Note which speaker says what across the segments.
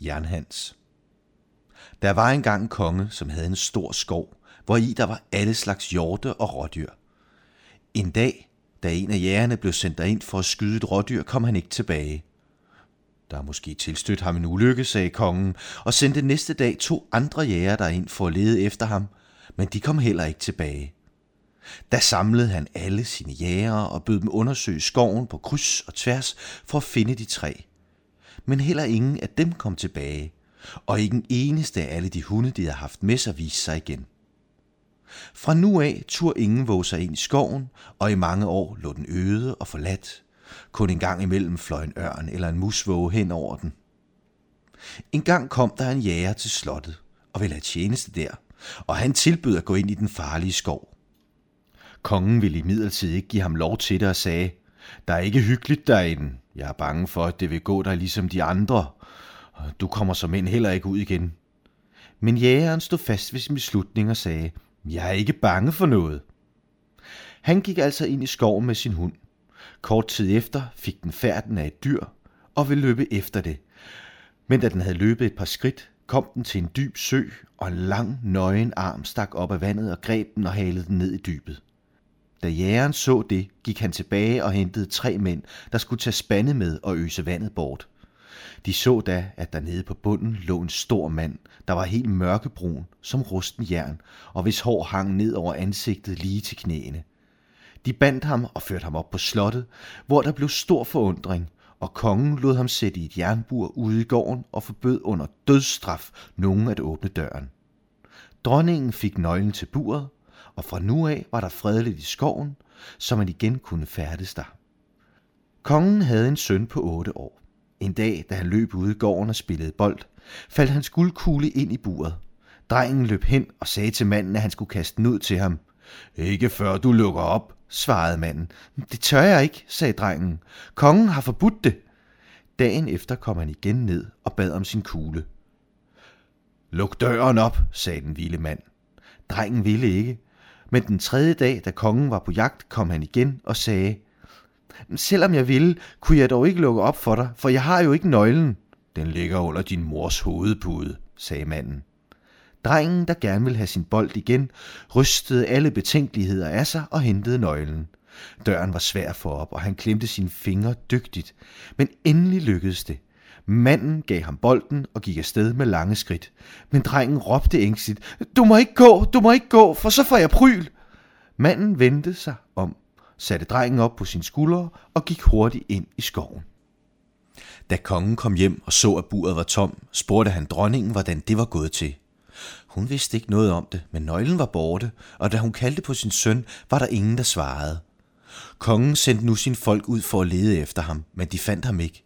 Speaker 1: Jernhans. Der var engang en konge, som havde en stor skov, hvor i der var alle slags hjorte og rådyr. En dag, da en af jægerne blev sendt derind for at skyde et rådyr, kom han ikke tilbage. Der er måske tilstødt ham en ulykke, sagde kongen, og sendte næste dag to andre jæger derind for at lede efter ham, men de kom heller ikke tilbage. Da samlede han alle sine jæger og bød dem undersøge skoven på kryds og tværs for at finde de tre. Men heller ingen af dem kom tilbage, og ikke en eneste af alle de hunde, de havde haft med sig, viste sig igen. Fra nu af tur ingen våge sig ind i skoven, og i mange år lå den øde og forladt. Kun en gang imellem fløj en ørn eller en musvåge hen over den. En gang kom der en jæger til slottet og ville have tjeneste der, og han tilbød at gå ind i den farlige skov. Kongen ville imidlertid ikke give ham lov til det og sagde, der er ikke hyggeligt derinde. Jeg er bange for, at det vil gå dig ligesom de andre. Du kommer som end heller ikke ud igen. Men jægeren stod fast ved sin beslutning og sagde, jeg er ikke bange for noget. Han gik altså ind i skoven med sin hund. Kort tid efter fik den færden af et dyr og ville løbe efter det. Men da den havde løbet et par skridt, kom den til en dyb sø, og en lang, nøgen arm stak op af vandet og greb den og halede den ned i dybet. Da jægeren så det, gik han tilbage og hentede tre mænd, der skulle tage spande med og øse vandet bort. De så da, at der nede på bunden lå en stor mand, der var helt mørkebrun som rusten jern, og hvis hår hang ned over ansigtet lige til knæene. De bandt ham og førte ham op på slottet, hvor der blev stor forundring, og kongen lod ham sætte i et jernbur ude i gården og forbød under dødsstraf nogen at åbne døren. Dronningen fik nøglen til buret, og fra nu af var der fredeligt i skoven, så man igen kunne færdes der. Kongen havde en søn på otte år. En dag, da han løb ude i gården og spillede bold, faldt hans guldkugle ind i buret. Drengen løb hen og sagde til manden, at han skulle kaste den ud til ham. Ikke før du lukker op, svarede manden. Det tør jeg ikke, sagde drengen. Kongen har forbudt det. Dagen efter kom han igen ned og bad om sin kugle. Luk døren op, sagde den vilde mand. Drengen ville ikke, men den tredje dag, da kongen var på jagt, kom han igen og sagde, Selvom jeg ville, kunne jeg dog ikke lukke op for dig, for jeg har jo ikke nøglen. Den ligger under din mors hovedpude, sagde manden. Drengen, der gerne ville have sin bold igen, rystede alle betænkeligheder af sig og hentede nøglen. Døren var svær for op, og han klemte sine fingre dygtigt, men endelig lykkedes det. Manden gav ham bolden og gik afsted med lange skridt. Men drengen råbte ængstigt, Du må ikke gå, du må ikke gå, for så får jeg pryl. Manden vendte sig om, satte drengen op på sin skuldre og gik hurtigt ind i skoven. Da kongen kom hjem og så, at buret var tom, spurgte han dronningen, hvordan det var gået til. Hun vidste ikke noget om det, men nøglen var borte, og da hun kaldte på sin søn, var der ingen, der svarede. Kongen sendte nu sin folk ud for at lede efter ham, men de fandt ham ikke.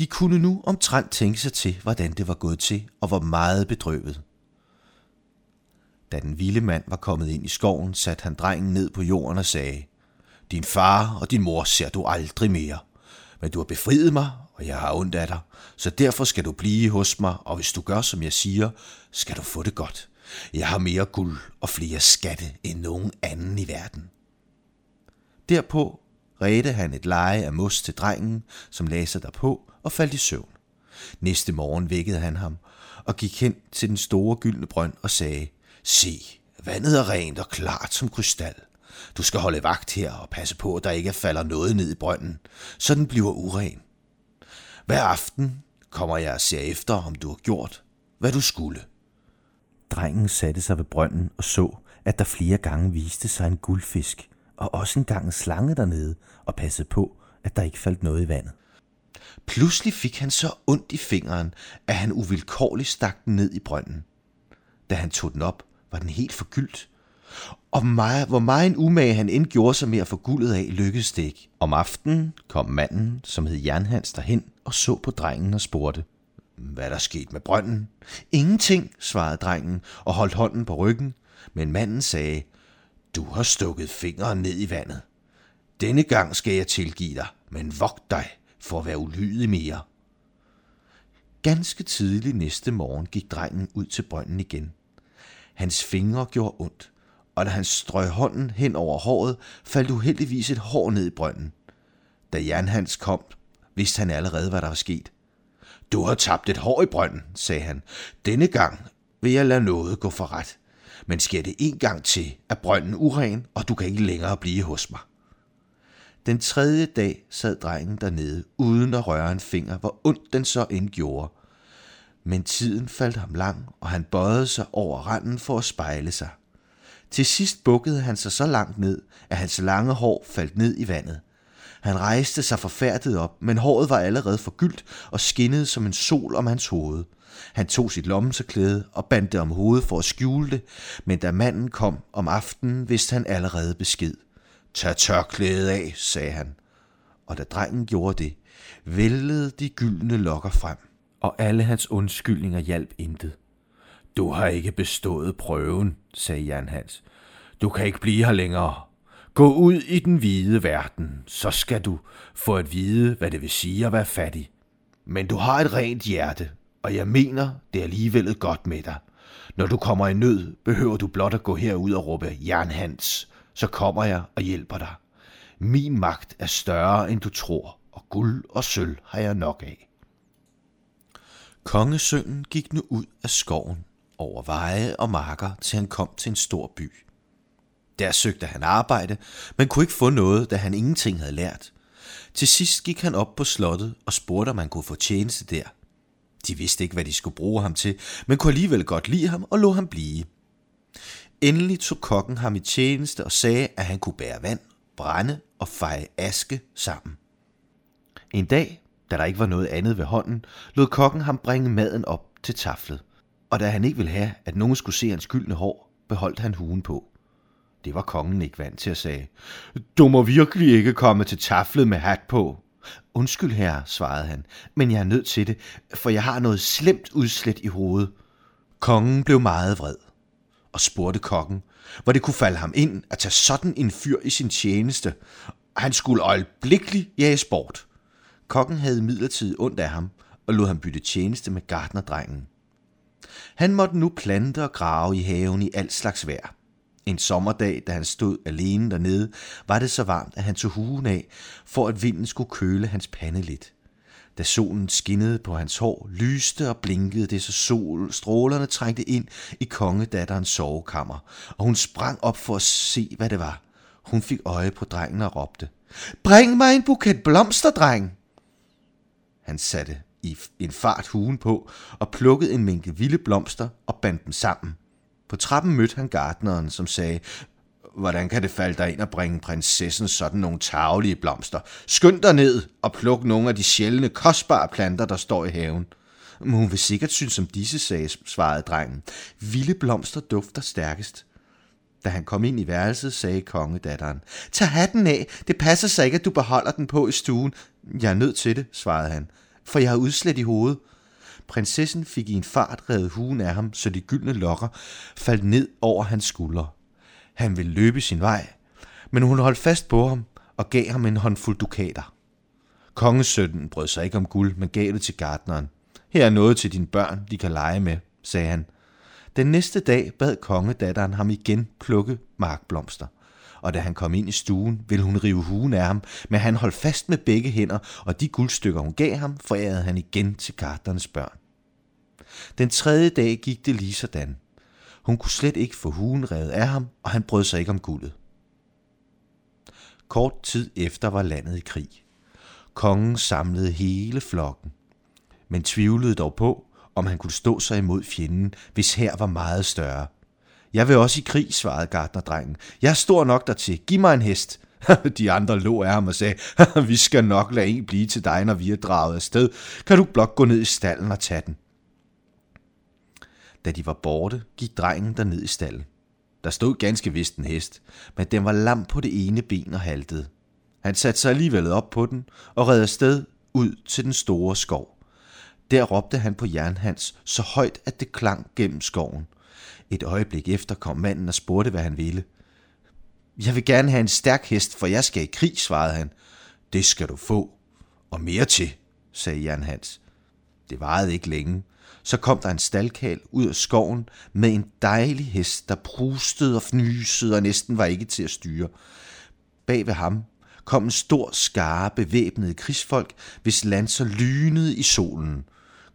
Speaker 1: De kunne nu omtrent tænke sig til, hvordan det var gået til, og var meget bedrøvet. Da den vilde mand var kommet ind i skoven, satte han drengen ned på jorden og sagde, Din far og din mor ser du aldrig mere, men du har befriet mig, og jeg har ondt af dig, så derfor skal du blive hos mig, og hvis du gør, som jeg siger, skal du få det godt. Jeg har mere guld og flere skatte end nogen anden i verden. Derpå redte han et leje af mos til drengen, som lagde sig derpå og faldt i søvn. Næste morgen vækkede han ham og gik hen til den store gyldne brønd og sagde, Se, vandet er rent og klart som krystal. Du skal holde vagt her og passe på, at der ikke falder noget ned i brønden, så den bliver uren. Hver aften kommer jeg og ser efter, om du har gjort, hvad du skulle. Drengen satte sig ved brønden og så, at der flere gange viste sig en guldfisk, og også engang en slange dernede, og passede på, at der ikke faldt noget i vandet. Pludselig fik han så ondt i fingeren, at han uvilkårligt stak den ned i brønden. Da han tog den op, var den helt forgyldt. Og meget, hvor meget en umage han end gjorde sig med at få guldet af, lykkedes det ikke. Om aftenen kom manden, som hed Jernhans, derhen og så på drengen og spurgte, hvad der skete med brønden? Ingenting, svarede drengen og holdt hånden på ryggen, men manden sagde, du har stukket fingeren ned i vandet. Denne gang skal jeg tilgive dig, men vogt dig for at være ulydig mere. Ganske tidligt næste morgen gik drengen ud til brønden igen. Hans fingre gjorde ondt, og da han strøg hånden hen over håret, faldt uheldigvis et hår ned i brønden. Da Jernhans kom, vidste han allerede, hvad der var sket. Du har tabt et hår i brønden, sagde han. Denne gang vil jeg lade noget gå for ret. Men sker det en gang til, er brønden uren, og du kan ikke længere blive hos mig. Den tredje dag sad drengen dernede, uden at røre en finger, hvor ondt den så end gjorde. Men tiden faldt ham lang, og han bøjede sig over randen for at spejle sig. Til sidst bukkede han sig så langt ned, at hans lange hår faldt ned i vandet. Han rejste sig forfærdet op, men håret var allerede forgyldt og skinnede som en sol om hans hoved. Han tog sit lommeseklæde og bandt det om hovedet for at skjule det, men da manden kom om aftenen, vidste han allerede besked. Tag tørklædet af, sagde han. Og da drengen gjorde det, væltede de gyldne lokker frem, og alle hans undskyldninger hjalp intet. Du har ikke bestået prøven, sagde Jan Hans. Du kan ikke blive her længere. Gå ud i den hvide verden, så skal du få at vide, hvad det vil sige at være fattig. Men du har et rent hjerte, og jeg mener, det er alligevel godt med dig. Når du kommer i nød, behøver du blot at gå herud og råbe Jan Hans, så kommer jeg og hjælper dig. Min magt er større, end du tror, og guld og sølv har jeg nok af. Kongesønnen gik nu ud af skoven over veje og marker, til han kom til en stor by. Der søgte han arbejde, men kunne ikke få noget, da han ingenting havde lært. Til sidst gik han op på slottet og spurgte, om han kunne få tjeneste der. De vidste ikke, hvad de skulle bruge ham til, men kunne alligevel godt lide ham og lå ham blive. Endelig tog kokken ham i tjeneste og sagde, at han kunne bære vand, brænde og feje aske sammen. En dag, da der ikke var noget andet ved hånden, lod kokken ham bringe maden op til taflet. Og da han ikke ville have, at nogen skulle se hans gyldne hår, beholdt han huen på. Det var kongen ikke vant til at sige. Du må virkelig ikke komme til taflet med hat på. Undskyld, herre, svarede han, men jeg er nødt til det, for jeg har noget slemt udslet i hovedet. Kongen blev meget vred og spurgte kokken, hvor det kunne falde ham ind at tage sådan en fyr i sin tjeneste. Han skulle øjeblikkeligt jages bort. Kokken havde midlertid ondt af ham og lod ham bytte tjeneste med gardnerdrengen. Han måtte nu plante og grave i haven i alt slags vejr. En sommerdag, da han stod alene dernede, var det så varmt, at han tog huen af, for at vinden skulle køle hans pande lidt. Da solen skinnede på hans hår, lyste og blinkede det, så sol, strålerne trængte ind i kongedatterens sovekammer, og hun sprang op for at se, hvad det var. Hun fik øje på drengen og råbte, Bring mig en buket blomster, dreng! Han satte i en fart huen på og plukkede en mængde vilde blomster og bandt dem sammen. På trappen mødte han gartneren, som sagde, Hvordan kan det falde dig ind at bringe prinsessen sådan nogle tavlige blomster? Skynd dig ned og pluk nogle af de sjældne, kostbare planter, der står i haven. Men hun vil sikkert synes som disse, sagde, svarede drengen. Vilde blomster dufter stærkest. Da han kom ind i værelset, sagde kongedatteren, Tag hatten af, det passer sig ikke, at du beholder den på i stuen. Jeg er nødt til det, svarede han, for jeg har udslet i hovedet. Prinsessen fik i en fart revet huen af ham, så de gyldne lokker faldt ned over hans skuldre. Han ville løbe sin vej, men hun holdt fast på ham og gav ham en håndfuld dukater. Kongesønnen brød sig ikke om guld, men gav det til gardneren. Her er noget til dine børn, de kan lege med, sagde han. Den næste dag bad kongedatteren ham igen plukke markblomster. Og da han kom ind i stuen, ville hun rive huen af ham, men han holdt fast med begge hænder, og de guldstykker, hun gav ham, forærede han igen til gardernes børn. Den tredje dag gik det lige sådan. Hun kunne slet ikke få huen revet af ham, og han brød sig ikke om guldet. Kort tid efter var landet i krig. Kongen samlede hele flokken, men tvivlede dog på, om han kunne stå sig imod fjenden, hvis her var meget større. Jeg vil også i krig, svarede gardnerdrengen. Jeg er stor nok dertil. Giv mig en hest. De andre lå af ham og sagde, vi skal nok lade en blive til dig, når vi er draget afsted. Kan du blot gå ned i stallen og tage den? Da de var borte, gik drengen der ned i stallen. Der stod ganske vist en hest, men den var lam på det ene ben og haltede. Han satte sig alligevel op på den og red afsted ud til den store skov. Der råbte han på Jernhans så højt, at det klang gennem skoven. Et øjeblik efter kom manden og spurgte, hvad han ville. Jeg vil gerne have en stærk hest, for jeg skal i krig, svarede han. Det skal du få, og mere til, sagde Jan Hans. Det varede ikke længe. Så kom der en stalkal ud af skoven med en dejlig hest, der prustede og fnysede og næsten var ikke til at styre. Bag ved ham kom en stor skare bevæbnede krigsfolk, hvis lanser lynede i solen.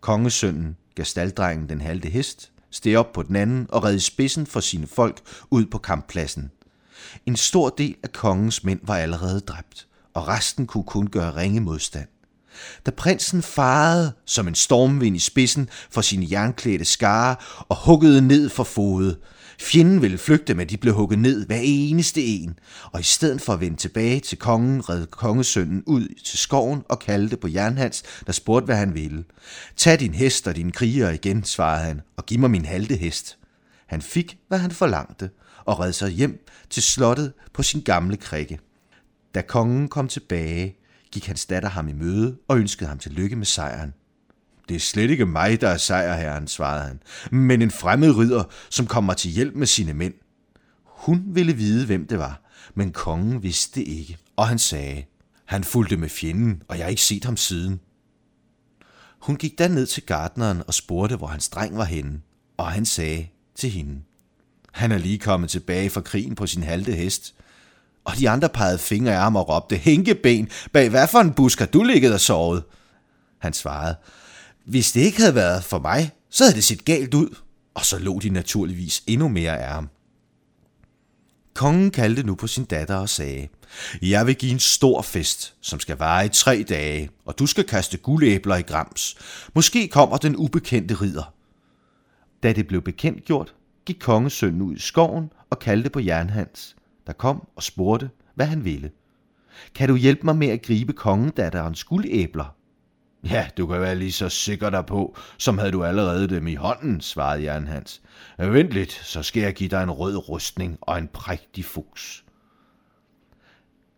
Speaker 1: Kongesønnen gav staldrengen den halte hest, steg op på den anden og red i spidsen for sine folk ud på kamppladsen. En stor del af kongens mænd var allerede dræbt, og resten kunne kun gøre ringe modstand. Da prinsen farede som en stormvind i spidsen for sin jernklædte skare og huggede ned for fodet, Fjenden ville flygte, men de blev hugget ned hver eneste en, og i stedet for at vende tilbage til kongen, red kongesønnen ud til skoven og kaldte på Jernhans, der spurgte, hvad han ville. Tag din hest og din kriger igen, svarede han, og giv mig min halte hest. Han fik, hvad han forlangte, og red sig hjem til slottet på sin gamle krikke. Da kongen kom tilbage, gik hans datter ham i møde og ønskede ham til lykke med sejren. Det er slet ikke mig, der er sejrherren, svarede han, men en fremmed ridder, som kommer til hjælp med sine mænd. Hun ville vide, hvem det var, men kongen vidste det ikke, og han sagde, han fulgte med fjenden, og jeg har ikke set ham siden. Hun gik da ned til gardneren og spurgte, hvor hans dreng var henne, og han sagde til hende, han er lige kommet tilbage fra krigen på sin halte hest. Og de andre pegede fingre af ham og råbte, Hænkeben, bag hvad for en busk har du ligget og sovet? Han svarede, hvis det ikke havde været for mig, så havde det set galt ud, og så lå de naturligvis endnu mere af ham. Kongen kaldte nu på sin datter og sagde, jeg vil give en stor fest, som skal vare i tre dage, og du skal kaste guldæbler i grams. Måske kommer den ubekendte ridder. Da det blev bekendt gjort, gik kongesønnen ud i skoven og kaldte på Jernhans, der kom og spurgte, hvad han ville. Kan du hjælpe mig med at gribe kongedatterens guldæbler? Ja, du kan være lige så sikker derpå, som havde du allerede dem i hånden, svarede Jern Hans. Vent lidt, så skal jeg give dig en rød rustning og en prægtig fugs.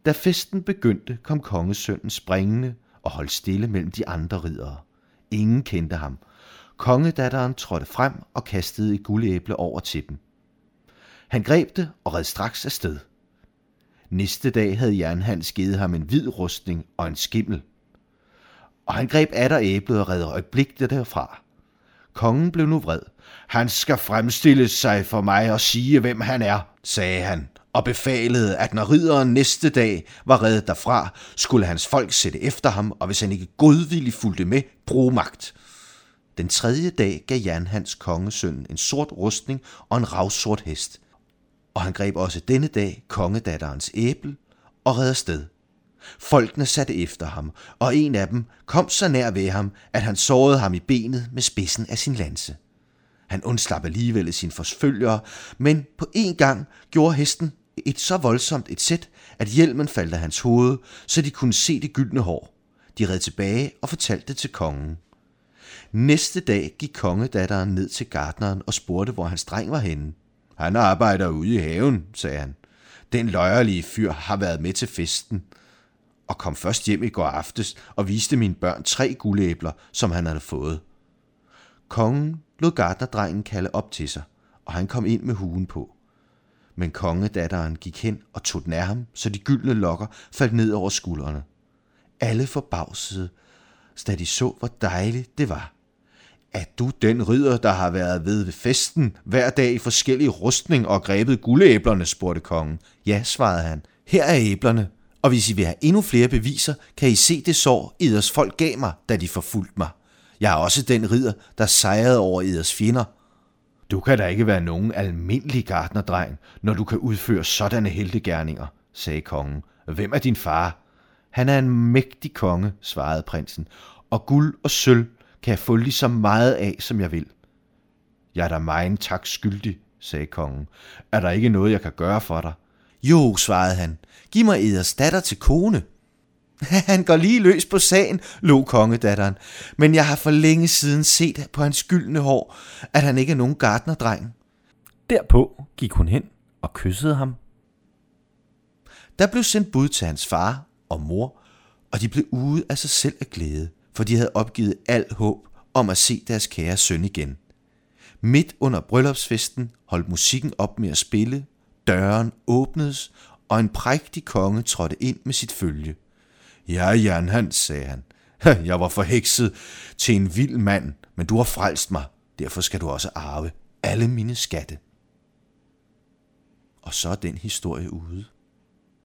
Speaker 1: Da festen begyndte, kom kongesønnen springende og holdt stille mellem de andre ridere. Ingen kendte ham. Kongedatteren trådte frem og kastede et guldæble over til dem. Han greb det og red straks afsted. Næste dag havde Jernhans givet ham en hvid rustning og en skimmel – og han greb atter æblet og red øjeblikket derfra. Kongen blev nu vred. Han skal fremstille sig for mig og sige, hvem han er, sagde han, og befalede, at når ridderen næste dag var reddet derfra, skulle hans folk sætte efter ham, og hvis han ikke godvilligt fulgte med, bruge magt. Den tredje dag gav Jan hans kongesøn en sort rustning og en ravsort hest. Og han greb også denne dag kongedatterens æble og redde sted. Folkene satte efter ham, og en af dem kom så nær ved ham, at han sårede ham i benet med spidsen af sin lanse. Han undslap alligevel sin forfølgere, men på en gang gjorde hesten et så voldsomt et sæt, at hjelmen faldt af hans hoved, så de kunne se det gyldne hår. De red tilbage og fortalte det til kongen. Næste dag gik kongedatteren ned til gardneren og spurgte, hvor hans dreng var henne. Han arbejder ude i haven, sagde han. Den løjerlige fyr har været med til festen, og kom først hjem i går aftes og viste mine børn tre guldæbler, som han havde fået. Kongen lod gardnerdrengen kalde op til sig, og han kom ind med huen på. Men kongedatteren gik hen og tog den af ham, så de gyldne lokker faldt ned over skuldrene. Alle forbavsede, da de så, hvor dejligt det var. Er du den ridder, der har været ved ved festen, hver dag i forskellige rustning og grebet guldæblerne, spurgte kongen. Ja, svarede han. Her er æblerne, og hvis I vil have endnu flere beviser, kan I se det sår, Eders folk gav mig, da de forfulgte mig. Jeg er også den ridder, der sejrede over Eders fjender. Du kan da ikke være nogen almindelig gardnerdreng, når du kan udføre sådanne heltegærninger, sagde kongen. Hvem er din far? Han er en mægtig konge, svarede prinsen, og guld og sølv kan jeg få lige så meget af, som jeg vil. Jeg er da meget tak skyldig, sagde kongen. Er der ikke noget, jeg kan gøre for dig? Jo, svarede han, giv mig eders datter til kone. Han går lige løs på sagen, lå kongedatteren, men jeg har for længe siden set på hans gyldne hår, at han ikke er nogen gardnerdreng.
Speaker 2: Derpå gik hun hen og kyssede ham.
Speaker 1: Der blev sendt bud til hans far og mor, og de blev ude af sig selv af glæde, for de havde opgivet al håb om at se deres kære søn igen. Midt under bryllupsfesten holdt musikken op med at spille, Døren åbnedes, og en prægtig konge trådte ind med sit følge. Ja, Jan Hans, sagde han. Jeg var forhekset til en vild mand, men du har frelst mig. Derfor skal du også arve alle mine skatte. Og så er den historie ude.